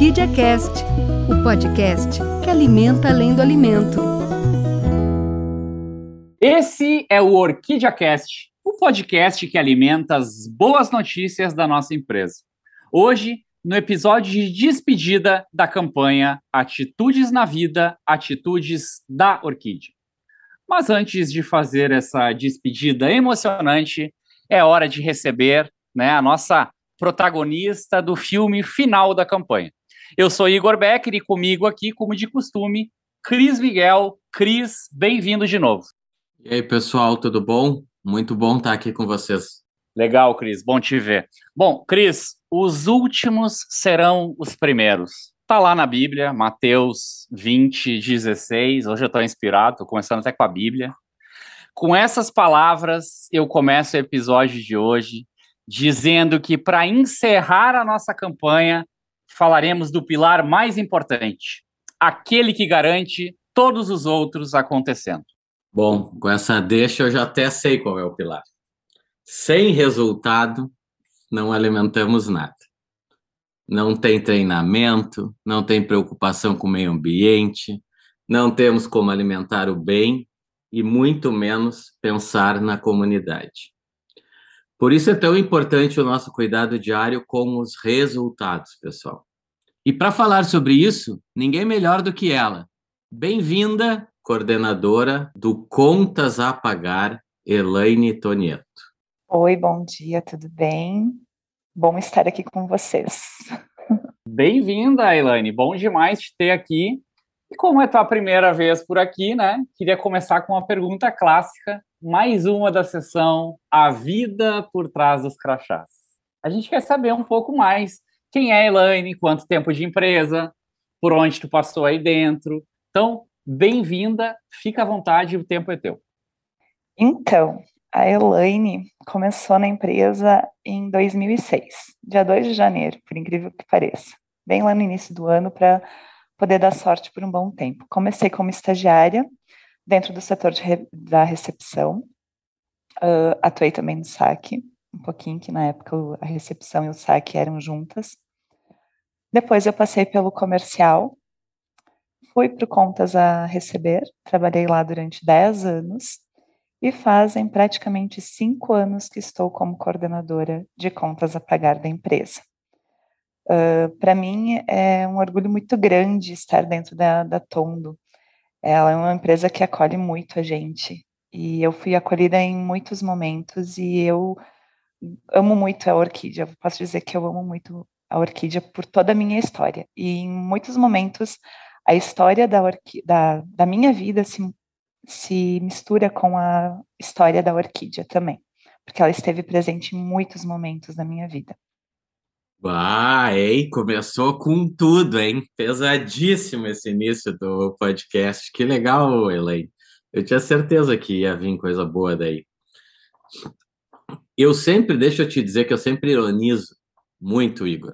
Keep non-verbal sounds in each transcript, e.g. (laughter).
Orquídea Cast, o podcast que alimenta além do alimento. Esse é o Orquídea Cast, o podcast que alimenta as boas notícias da nossa empresa. Hoje, no episódio de despedida da campanha Atitudes na Vida, Atitudes da Orquídea. Mas antes de fazer essa despedida emocionante, é hora de receber né, a nossa protagonista do filme final da campanha. Eu sou Igor Becker e comigo aqui, como de costume, Cris Miguel. Cris, bem-vindo de novo. E aí, pessoal, tudo bom? Muito bom estar aqui com vocês. Legal, Cris, bom te ver. Bom, Cris, os últimos serão os primeiros. Está lá na Bíblia, Mateus 20, 16. Hoje eu estou inspirado, estou começando até com a Bíblia. Com essas palavras, eu começo o episódio de hoje dizendo que para encerrar a nossa campanha, falaremos do pilar mais importante, aquele que garante todos os outros acontecendo. Bom, com essa deixa eu já até sei qual é o pilar. Sem resultado, não alimentamos nada. Não tem treinamento, não tem preocupação com o meio ambiente, não temos como alimentar o bem e muito menos pensar na comunidade. Por isso é tão importante o nosso cuidado diário com os resultados, pessoal. E para falar sobre isso, ninguém melhor do que ela. Bem-vinda, coordenadora do Contas a Pagar, Elaine Tonieto. Oi, bom dia, tudo bem? Bom estar aqui com vocês. Bem-vinda, Elaine. Bom demais te ter aqui. E como é tua primeira vez por aqui, né? Queria começar com uma pergunta clássica mais uma da sessão A Vida por Trás dos Crachás. A gente quer saber um pouco mais quem é a Elaine, quanto tempo de empresa, por onde tu passou aí dentro. Então, bem-vinda, fica à vontade, o tempo é teu. Então, a Elaine começou na empresa em 2006, dia 2 de janeiro, por incrível que pareça. Bem lá no início do ano para poder dar sorte por um bom tempo. Comecei como estagiária dentro do setor de, da recepção. Uh, atuei também no saque, um pouquinho, que na época a recepção e o saque eram juntas. Depois eu passei pelo comercial, fui para contas a receber, trabalhei lá durante 10 anos e fazem praticamente cinco anos que estou como coordenadora de contas a pagar da empresa. Uh, para mim é um orgulho muito grande estar dentro da, da Tondo, ela é uma empresa que acolhe muito a gente. E eu fui acolhida em muitos momentos e eu amo muito a orquídea. Posso dizer que eu amo muito a orquídea por toda a minha história. E em muitos momentos a história da, da, da minha vida se, se mistura com a história da orquídea também, porque ela esteve presente em muitos momentos da minha vida. Hein? Começou com tudo, hein? Pesadíssimo esse início do podcast. Que legal, Elaine. Eu tinha certeza que ia vir coisa boa daí. Eu sempre, deixa eu te dizer que eu sempre ironizo muito, Igor.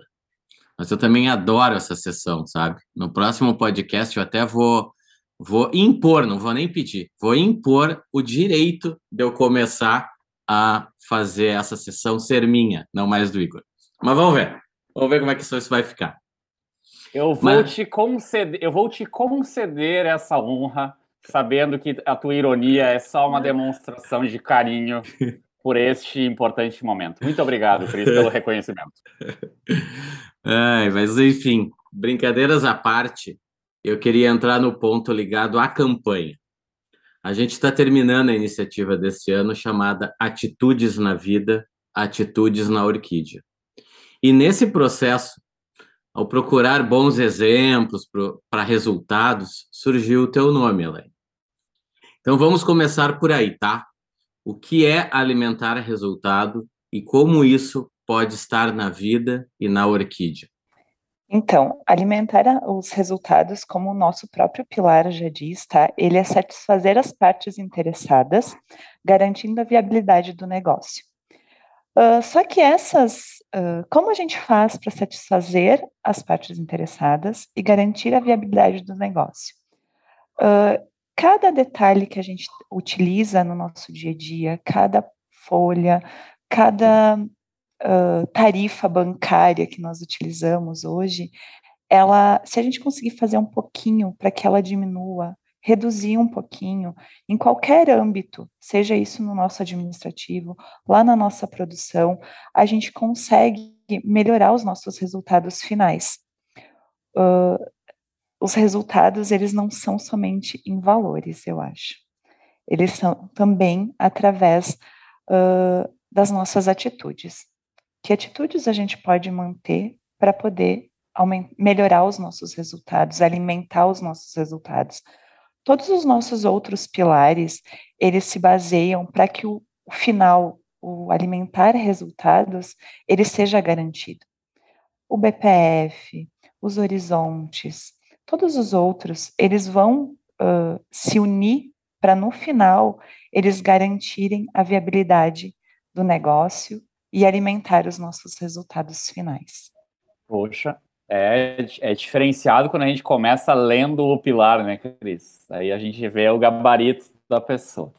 Mas eu também adoro essa sessão, sabe? No próximo podcast eu até vou vou impor, não vou nem pedir, vou impor o direito de eu começar a fazer essa sessão ser minha, não mais do Igor. Mas vamos ver. Vamos ver como é que isso vai ficar. Eu vou, Mas... te conceder, eu vou te conceder essa honra, sabendo que a tua ironia é só uma (laughs) demonstração de carinho por este importante momento. Muito obrigado, Cris, pelo (laughs) reconhecimento. Ai, mas enfim, brincadeiras à parte, eu queria entrar no ponto ligado à campanha. A gente está terminando a iniciativa desse ano chamada Atitudes na Vida, Atitudes na Orquídea. E nesse processo, ao procurar bons exemplos para resultados, surgiu o teu nome, Elaine. Então vamos começar por aí, tá? O que é alimentar resultado e como isso pode estar na vida e na orquídea? Então, alimentar os resultados, como o nosso próprio pilar já diz, tá? Ele é satisfazer as partes interessadas, garantindo a viabilidade do negócio. Uh, só que essas, uh, como a gente faz para satisfazer as partes interessadas e garantir a viabilidade do negócio? Uh, cada detalhe que a gente utiliza no nosso dia a dia, cada folha, cada tarifa bancária que nós utilizamos hoje, ela, se a gente conseguir fazer um pouquinho para que ela diminua, reduzir um pouquinho em qualquer âmbito, seja isso no nosso administrativo, lá na nossa produção, a gente consegue melhorar os nossos resultados finais. Uh, os resultados, eles não são somente em valores, eu acho. Eles são também através uh, das nossas atitudes. Que atitudes a gente pode manter para poder melhorar os nossos resultados, alimentar os nossos resultados. Todos os nossos outros pilares, eles se baseiam para que o, o final, o alimentar resultados, ele seja garantido. O BPF, os horizontes, todos os outros, eles vão uh, se unir para no final eles garantirem a viabilidade do negócio e alimentar os nossos resultados finais. Poxa, é, é diferenciado quando a gente começa lendo o pilar, né, Cris? Aí a gente vê o gabarito da pessoa.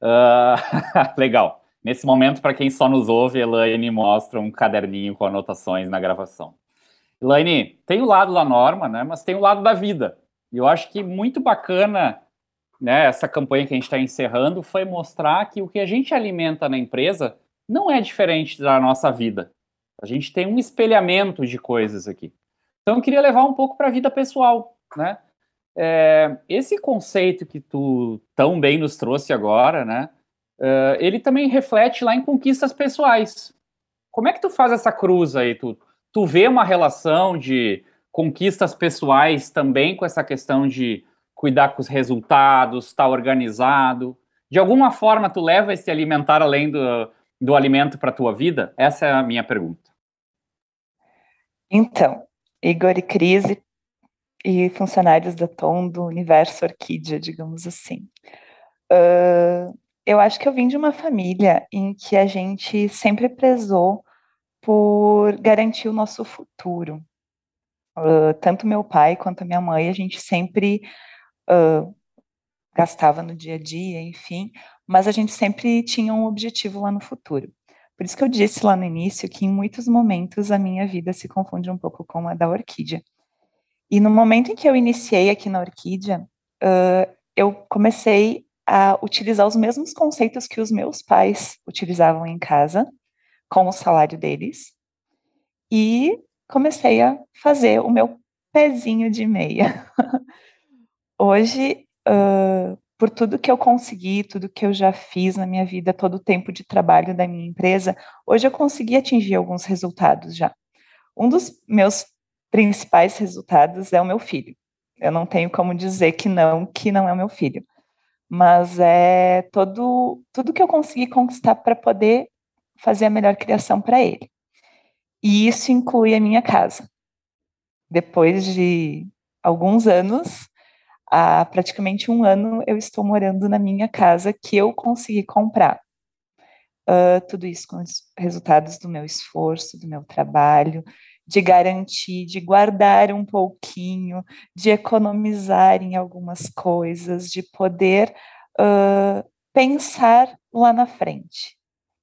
Uh, (laughs) legal. Nesse momento, para quem só nos ouve, Elaine mostra um caderninho com anotações na gravação. Elaine, tem o lado da norma, né? Mas tem o lado da vida. E eu acho que muito bacana, né? Essa campanha que a gente está encerrando foi mostrar que o que a gente alimenta na empresa não é diferente da nossa vida. A gente tem um espelhamento de coisas aqui. Então eu queria levar um pouco para a vida pessoal, né? É, esse conceito que tu tão bem nos trouxe agora, né? Uh, ele também reflete lá em conquistas pessoais. Como é que tu faz essa cruz aí? Tu, tu vê uma relação de conquistas pessoais também com essa questão de cuidar com os resultados, estar tá organizado? De alguma forma, tu leva esse alimentar além do, do alimento para a tua vida? Essa é a minha pergunta. Então, Igor e Cris e funcionários da Tom do universo Orquídea, digamos assim. Uh, eu acho que eu vim de uma família em que a gente sempre prezou por garantir o nosso futuro. Uh, tanto meu pai quanto minha mãe, a gente sempre uh, gastava no dia a dia, enfim, mas a gente sempre tinha um objetivo lá no futuro. Por isso que eu disse lá no início que em muitos momentos a minha vida se confunde um pouco com a da orquídea. E no momento em que eu iniciei aqui na orquídea, uh, eu comecei a utilizar os mesmos conceitos que os meus pais utilizavam em casa, com o salário deles, e comecei a fazer o meu pezinho de meia. (laughs) Hoje, uh, por tudo que eu consegui, tudo que eu já fiz na minha vida, todo o tempo de trabalho da minha empresa, hoje eu consegui atingir alguns resultados já. Um dos meus principais resultados é o meu filho. Eu não tenho como dizer que não, que não é o meu filho. Mas é todo tudo que eu consegui conquistar para poder fazer a melhor criação para ele. E isso inclui a minha casa. Depois de alguns anos, há praticamente um ano eu estou morando na minha casa que eu consegui comprar. Uh, tudo isso com os resultados do meu esforço, do meu trabalho, de garantir, de guardar um pouquinho, de economizar em algumas coisas, de poder uh, pensar lá na frente.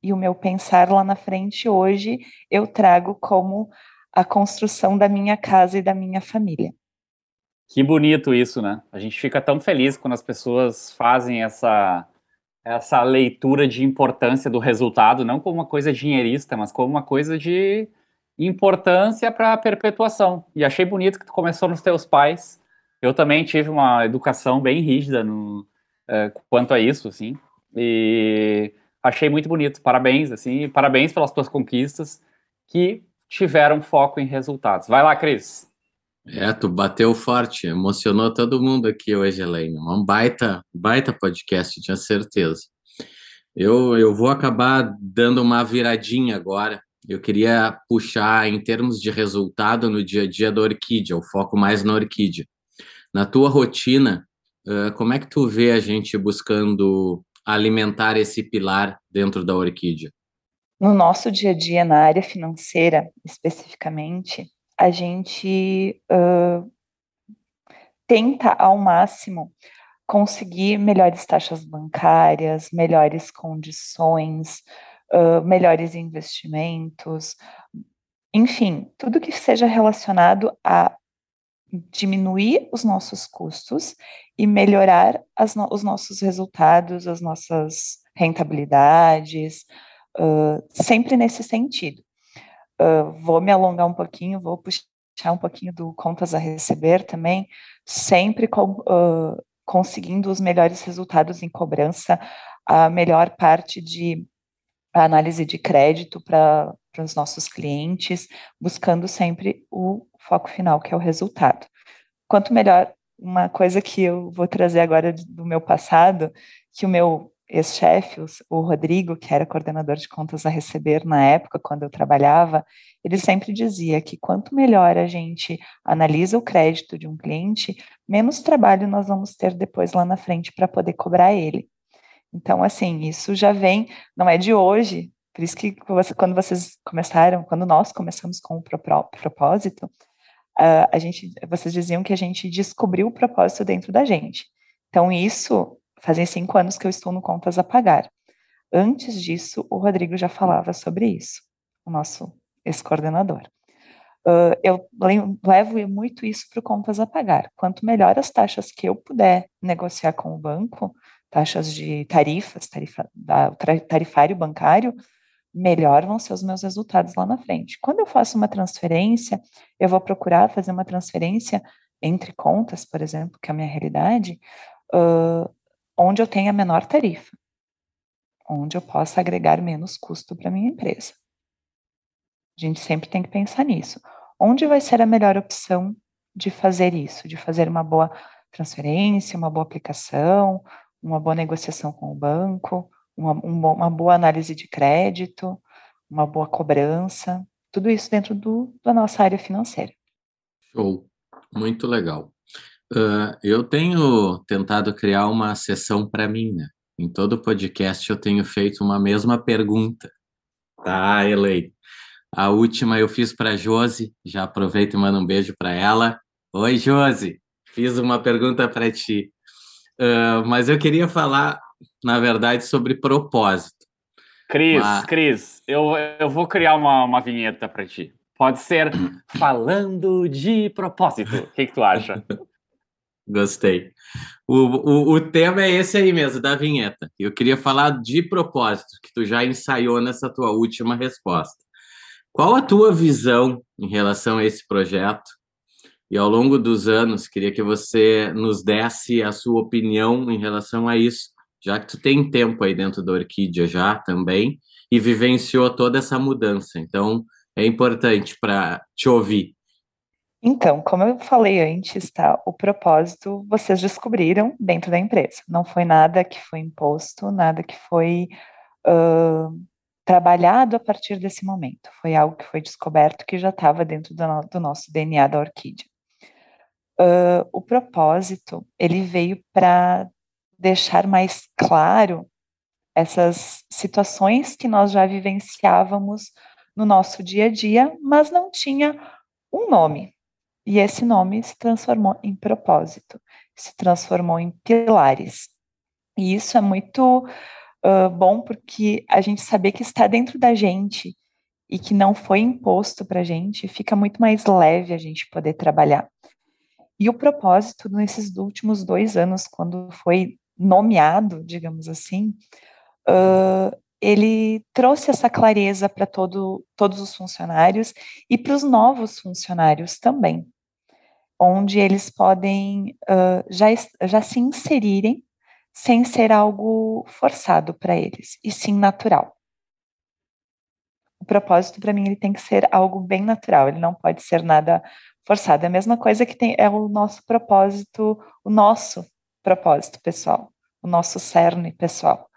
E o meu pensar lá na frente hoje eu trago como a construção da minha casa e da minha família. Que bonito isso, né? A gente fica tão feliz quando as pessoas fazem essa essa leitura de importância do resultado, não como uma coisa dinheirista, mas como uma coisa de importância para a perpetuação. E achei bonito que tu começou nos teus pais. Eu também tive uma educação bem rígida no, uh, quanto a isso, assim. E achei muito bonito. Parabéns, assim, parabéns pelas tuas conquistas que tiveram foco em resultados. Vai lá, Cris. É, tu bateu forte, emocionou todo mundo aqui hoje, Elaine. Um baita, baita podcast, tinha certeza. Eu, eu vou acabar dando uma viradinha agora. Eu queria puxar em termos de resultado no dia a dia da orquídea, o foco mais na orquídea. Na tua rotina, como é que tu vê a gente buscando alimentar esse pilar dentro da orquídea? No nosso dia a dia, na área financeira especificamente, a gente uh, tenta ao máximo conseguir melhores taxas bancárias, melhores condições, uh, melhores investimentos, enfim, tudo que seja relacionado a diminuir os nossos custos e melhorar no os nossos resultados, as nossas rentabilidades, uh, sempre nesse sentido. Uh, vou me alongar um pouquinho, vou puxar um pouquinho do contas a receber também, sempre com, uh, conseguindo os melhores resultados em cobrança, a melhor parte de análise de crédito para os nossos clientes, buscando sempre o foco final, que é o resultado. Quanto melhor, uma coisa que eu vou trazer agora do meu passado, que o meu ex-chefe, o Rodrigo, que era coordenador de contas a receber na época, quando eu trabalhava, ele sempre dizia que quanto melhor a gente analisa o crédito de um cliente, menos trabalho nós vamos ter depois lá na frente para poder cobrar ele. Então, assim, isso já vem, não é de hoje, por isso que quando vocês começaram, quando nós começamos com o propósito, uh, a gente, vocês diziam que a gente descobriu o propósito dentro da gente. Então, isso fazem cinco anos que eu estou no Contas a Pagar. Antes disso, o Rodrigo já falava sobre isso, o nosso ex-coordenador. Uh, eu levo muito isso para o Contas a Pagar. Quanto melhor as taxas que eu puder negociar com o banco, taxas de tarifas, tarifa, tarifário bancário, melhor vão ser os meus resultados lá na frente. Quando eu faço uma transferência, eu vou procurar fazer uma transferência entre contas, por exemplo, que é a minha realidade, uh, onde eu tenha menor tarifa, onde eu possa agregar menos custo para minha empresa. A gente sempre tem que pensar nisso. Onde vai ser a melhor opção de fazer isso, de fazer uma boa transferência, uma boa aplicação, uma boa negociação com o banco, uma, uma boa análise de crédito, uma boa cobrança, tudo isso dentro do, da nossa área financeira. Show, muito legal. Uh, eu tenho tentado criar uma sessão para mim, né? Em todo podcast eu tenho feito uma mesma pergunta. Tá, Elaine? A última eu fiz para Josi, já aproveito e mando um beijo para ela. Oi, Josi, fiz uma pergunta para ti. Uh, mas eu queria falar, na verdade, sobre propósito. Cris, uma... Cris, eu, eu vou criar uma, uma vinheta para ti. Pode ser (clears throat) falando de propósito. O que, que tu acha? (laughs) Gostei. O, o, o tema é esse aí mesmo, da vinheta. Eu queria falar de propósito, que tu já ensaiou nessa tua última resposta. Qual a tua visão em relação a esse projeto? E ao longo dos anos, queria que você nos desse a sua opinião em relação a isso, já que tu tem tempo aí dentro da Orquídea já também e vivenciou toda essa mudança. Então, é importante para te ouvir. Então, como eu falei antes, tá? O propósito vocês descobriram dentro da empresa. Não foi nada que foi imposto, nada que foi uh, trabalhado a partir desse momento. Foi algo que foi descoberto que já estava dentro do, do, nosso DNA da Orquídea. Uh, o propósito ele veio para deixar mais claro essas situações que nós já vivenciávamos no nosso dia a dia, mas não tinha um nome, e esse nome se transformou em propósito, se transformou em pilares. E isso é muito uh, bom porque a gente saber que está dentro da gente e que não foi imposto para a gente, fica muito mais leve a gente poder trabalhar. E o propósito, nesses últimos dois anos, quando foi nomeado, digamos assim, uh, ele trouxe essa clareza para todo, todos os funcionários e para os novos funcionários também onde eles podem uh, já, já se inserirem sem ser algo forçado para eles, e sim natural. O propósito, para mim, ele tem que ser algo bem natural, ele não pode ser nada forçado. É a mesma coisa que tem, é o nosso propósito, o nosso propósito pessoal, o nosso cerne pessoal.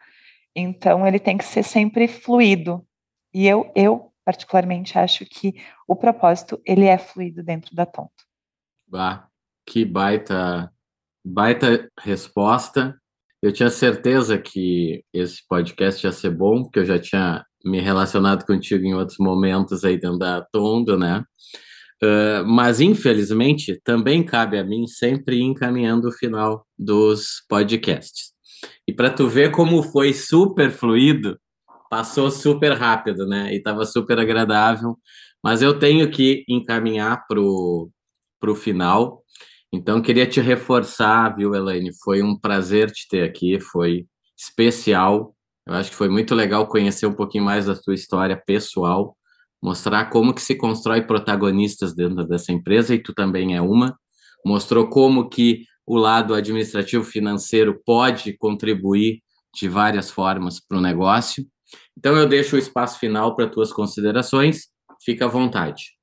Então, ele tem que ser sempre fluido. E eu, eu particularmente, acho que o propósito, ele é fluido dentro da Tonto. Bah, que baita, baita resposta. Eu tinha certeza que esse podcast ia ser bom, porque eu já tinha me relacionado contigo em outros momentos aí dentro da Tondo, né? Uh, mas, infelizmente, também cabe a mim sempre ir encaminhando o final dos podcasts. E para tu ver como foi super fluido, passou super rápido, né? E estava super agradável. Mas eu tenho que encaminhar para o para o final. Então, queria te reforçar, viu, Elaine? Foi um prazer te ter aqui, foi especial. Eu acho que foi muito legal conhecer um pouquinho mais da tua história pessoal, mostrar como que se constrói protagonistas dentro dessa empresa, e tu também é uma. Mostrou como que o lado administrativo financeiro pode contribuir de várias formas para o negócio. Então, eu deixo o espaço final para tuas considerações. Fica à vontade.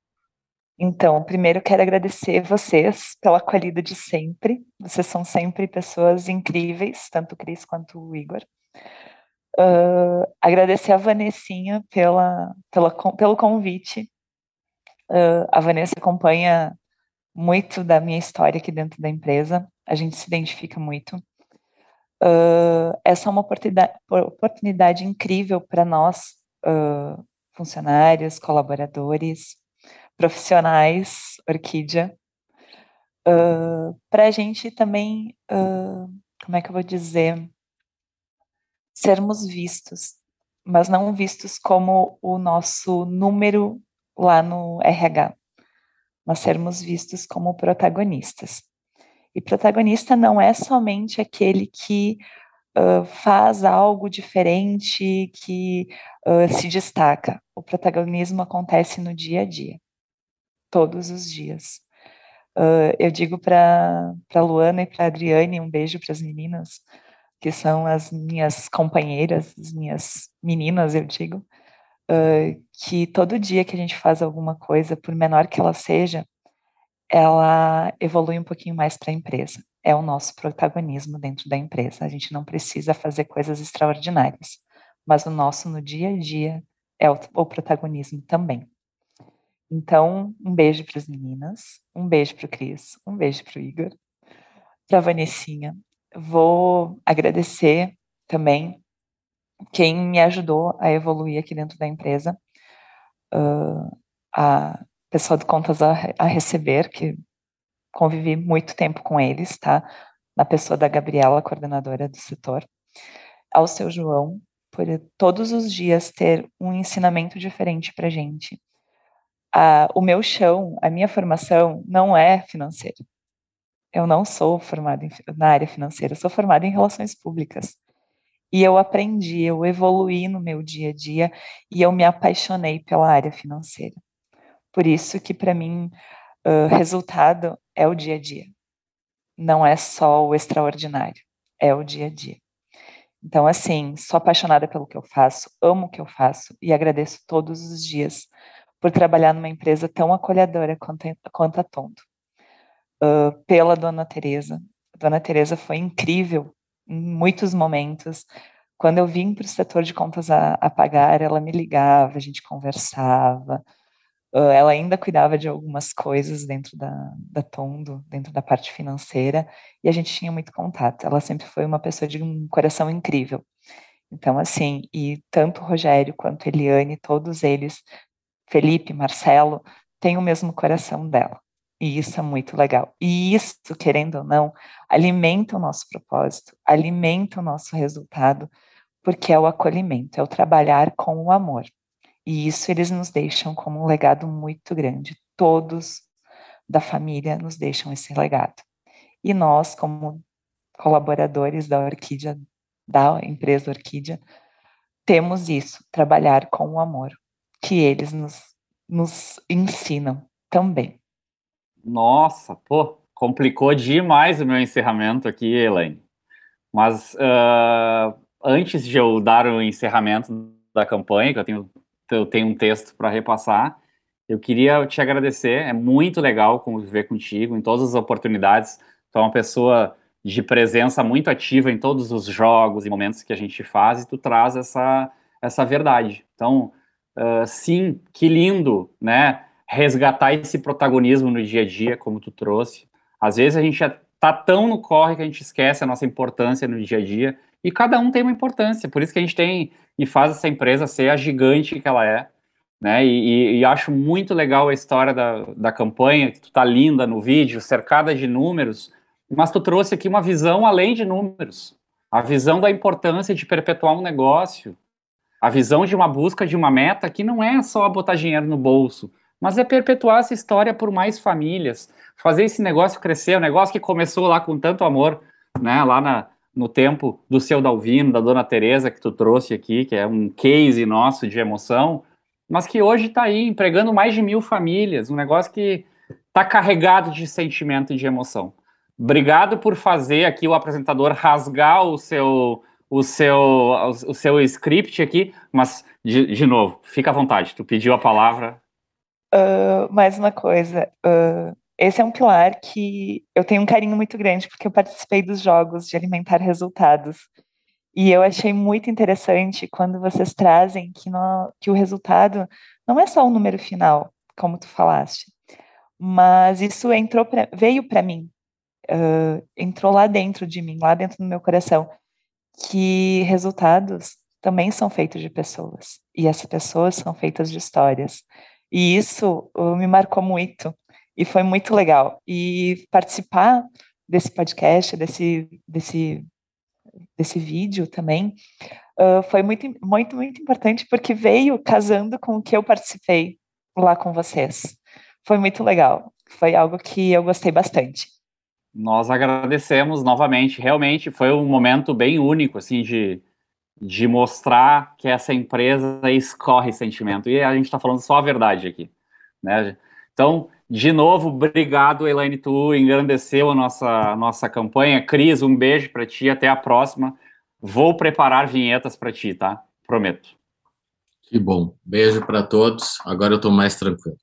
Então, primeiro quero agradecer vocês pela acolhida de sempre. Vocês são sempre pessoas incríveis, tanto o Cris quanto o Igor. Uh, agradecer a Vanessinha pela, pela, pelo convite. Uh, a Vanessa acompanha muito da minha história aqui dentro da empresa. A gente se identifica muito. Uh, essa é uma oportunidade, oportunidade incrível para nós, funcionários, colaboradores, profissionais, Orquídea, uh, para a gente também, uh, como é que eu vou dizer, sermos vistos, mas não vistos como o nosso número lá no RH, mas sermos vistos como protagonistas. E protagonista não é somente aquele que uh, faz algo diferente, que uh, se destaca. O protagonismo acontece no dia a dia todos os dias. Uh, eu digo para Luana e para Adriane, um beijo para as meninas, que são as minhas companheiras, as minhas meninas, eu digo, uh, que todo dia que a gente faz alguma coisa, por menor que ela seja, ela evolui um pouquinho mais para a empresa. É o nosso protagonismo dentro da empresa. A gente não precisa fazer coisas extraordinárias, mas o nosso no dia a dia é o, o protagonismo também. Então, um beijo para as meninas, um beijo para o Cris, um beijo para o Igor, para a Vanessinha. Vou agradecer também quem me ajudou a evoluir aqui dentro da empresa, uh, a pessoa de contas a, a, receber, que convivi muito tempo com eles, tá? Na pessoa da Gabriela, coordenadora do setor, ao seu João, por todos os dias ter um ensinamento diferente para gente a, o meu chão, a minha formação não é financeira. Eu não sou formada em, na área financeira, sou formada em relações públicas. E eu aprendi, eu evoluí no meu dia a dia e eu me apaixonei pela área financeira. Por isso que para mim o resultado é o dia a dia. Não é só o extraordinário, é o dia a dia. Então, assim, sou apaixonada pelo que eu faço, amo o que eu faço e agradeço todos os dias por trabalhar numa empresa tão acolhedora quanto, quanto a Tondo. Uh, pela Dona Teresa. A Dona Teresa foi incrível em muitos momentos. Quando eu vim para o setor de contas a, a, pagar, ela me ligava, a gente conversava. Uh, ela ainda cuidava de algumas coisas dentro da, da Tondo, dentro da parte financeira, e a gente tinha muito contato. Ela sempre foi uma pessoa de um coração incrível. Então, assim, e tanto Rogério quanto Eliane, todos eles Felipe, Marcelo, têm o mesmo coração dela. E isso é muito legal. E isso, querendo ou não, alimenta o nosso propósito, alimenta o nosso resultado, porque é o acolhimento, é o trabalhar com o amor. E isso eles nos deixam como um legado muito grande. Todos da família nos deixam esse legado. E nós, como colaboradores da Orquídea, da empresa Orquídea, temos isso, trabalhar com o amor, que eles nos, nos ensinam também. Nossa, pô, complicou demais o meu encerramento aqui, Elaine. Mas uh, antes de eu dar o encerramento da campanha, que eu tenho, eu tenho um texto para repassar, eu queria te agradecer. É muito legal conviver contigo em todas as oportunidades. Tu é uma pessoa de presença muito ativa em todos os jogos e momentos que a gente faz e tu traz essa, essa verdade. Então, uh, sim, que lindo, né? Resgatar esse protagonismo no dia a dia, como tu trouxe. Às vezes a gente tá tão no corre que a gente esquece a nossa importância no dia a dia, e cada um tem uma importância, por isso que a gente tem e faz essa empresa ser a gigante que ela é, né? E, e, e acho muito legal a história da, da campanha, que tu tá linda no vídeo, cercada de números, mas tu trouxe aqui uma visão além de números, a visão da importância de perpetuar um negócio, a visão de uma busca de uma meta que não é só botar dinheiro no bolso, mas é perpetuar essa história por mais famílias, fazer esse negócio crescer, o um negócio que começou lá com tanto amor, né, lá na, no tempo do seu Dalvino, da dona Teresa que tu trouxe aqui, que é um case nosso de emoção, mas que hoje está aí empregando mais de mil famílias, um negócio que está carregado de sentimento e de emoção. Obrigado por fazer aqui o apresentador rasgar o seu o seu o seu script aqui, mas de, de novo, fica à vontade. Tu pediu a palavra. Uh, mais uma coisa, uh, esse é um pilar que eu tenho um carinho muito grande porque eu participei dos jogos de alimentar resultados e eu achei muito interessante quando vocês trazem que, no, que o resultado não é só o número final, como tu falaste, mas isso entrou pra, veio para mim, uh, entrou lá dentro de mim, lá dentro do meu coração, que resultados também são feitos de pessoas e essas pessoas são feitas de histórias. E isso uh, me marcou muito e foi muito legal. E participar desse podcast, desse, desse, desse vídeo também, uh, foi muito, muito, muito importante porque veio casando com o que eu participei lá com vocês. Foi muito legal. Foi algo que eu gostei bastante. Nós agradecemos novamente. Realmente foi um momento bem único, assim, de, de mostrar que essa empresa escorre sentimento. E a gente está falando só a verdade aqui, né? Então, de novo, obrigado, Elaine, tu engrandeceu a nossa, a nossa campanha. Cris, um beijo para ti, até a próxima. Vou preparar vinhetas para ti, tá? Prometo. Que bom. Beijo para todos. Agora eu estou mais tranquilo.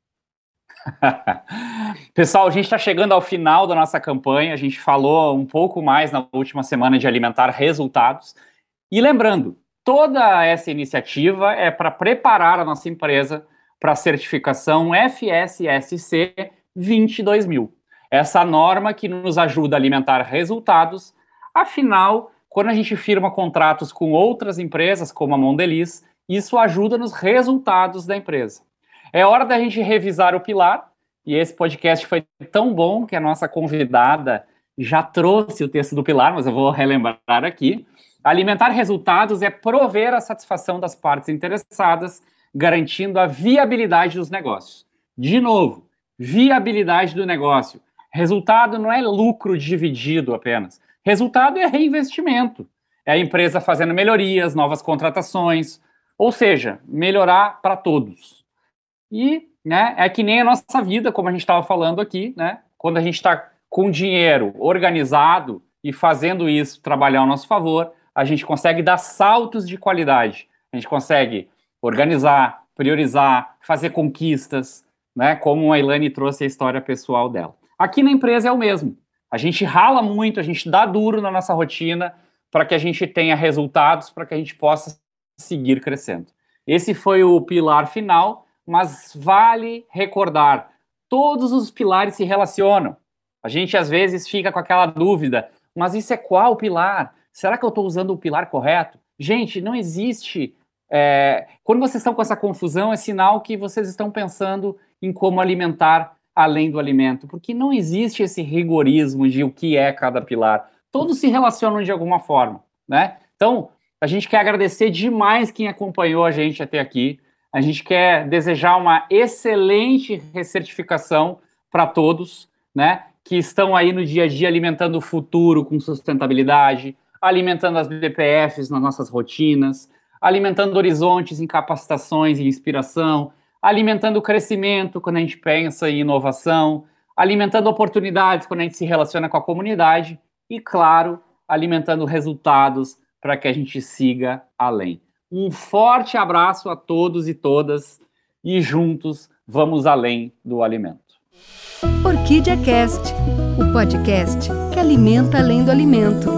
(laughs) Pessoal, a gente está chegando ao final da nossa campanha. A gente falou um pouco mais na última semana de alimentar resultados. E lembrando, toda essa iniciativa é para preparar a nossa empresa para a certificação FSSC 22000. Essa norma que nos ajuda a alimentar resultados. Afinal, quando a gente firma contratos com outras empresas, como a Mondeliz, isso ajuda nos resultados da empresa. É hora da gente revisar o pilar, e esse podcast foi tão bom que a nossa convidada já trouxe o texto do pilar, mas eu vou relembrar aqui. Alimentar resultados é prover a satisfação das partes interessadas, garantindo a viabilidade dos negócios. De novo, viabilidade do negócio. Resultado não é lucro dividido apenas. Resultado é reinvestimento. É a empresa fazendo melhorias, novas contratações, ou seja, melhorar para todos. E né, é que nem a nossa vida, como a gente estava falando aqui, né? Quando a gente está com dinheiro organizado e fazendo isso trabalhar ao nosso favor, a gente consegue dar saltos de qualidade. A gente consegue organizar, priorizar, fazer conquistas, né? Como a Ilane trouxe a história pessoal dela. Aqui na empresa é o mesmo. A gente rala muito, a gente dá duro na nossa rotina para que a gente tenha resultados, para que a gente possa seguir crescendo. Esse foi o pilar final mas vale recordar: todos os pilares se relacionam. A gente às vezes fica com aquela dúvida, mas isso é qual pilar? Será que eu estou usando o pilar correto? Gente, não existe. É, quando vocês estão com essa confusão, é sinal que vocês estão pensando em como alimentar além do alimento, porque não existe esse rigorismo de o que é cada pilar. Todos se relacionam de alguma forma, né? Então, a gente quer agradecer demais quem acompanhou a gente até aqui. A gente quer desejar uma excelente recertificação para todos, né? Que estão aí no dia a dia alimentando o futuro com sustentabilidade, alimentando as BPFs nas nossas rotinas, alimentando horizontes em capacitações e inspiração, alimentando o crescimento quando a gente pensa em inovação, alimentando oportunidades quando a gente se relaciona com a comunidade e, claro, alimentando resultados para que a gente siga além. Um forte abraço a todos e todas e juntos vamos além do alimento. Orquídea Cast, o podcast que alimenta além do alimento.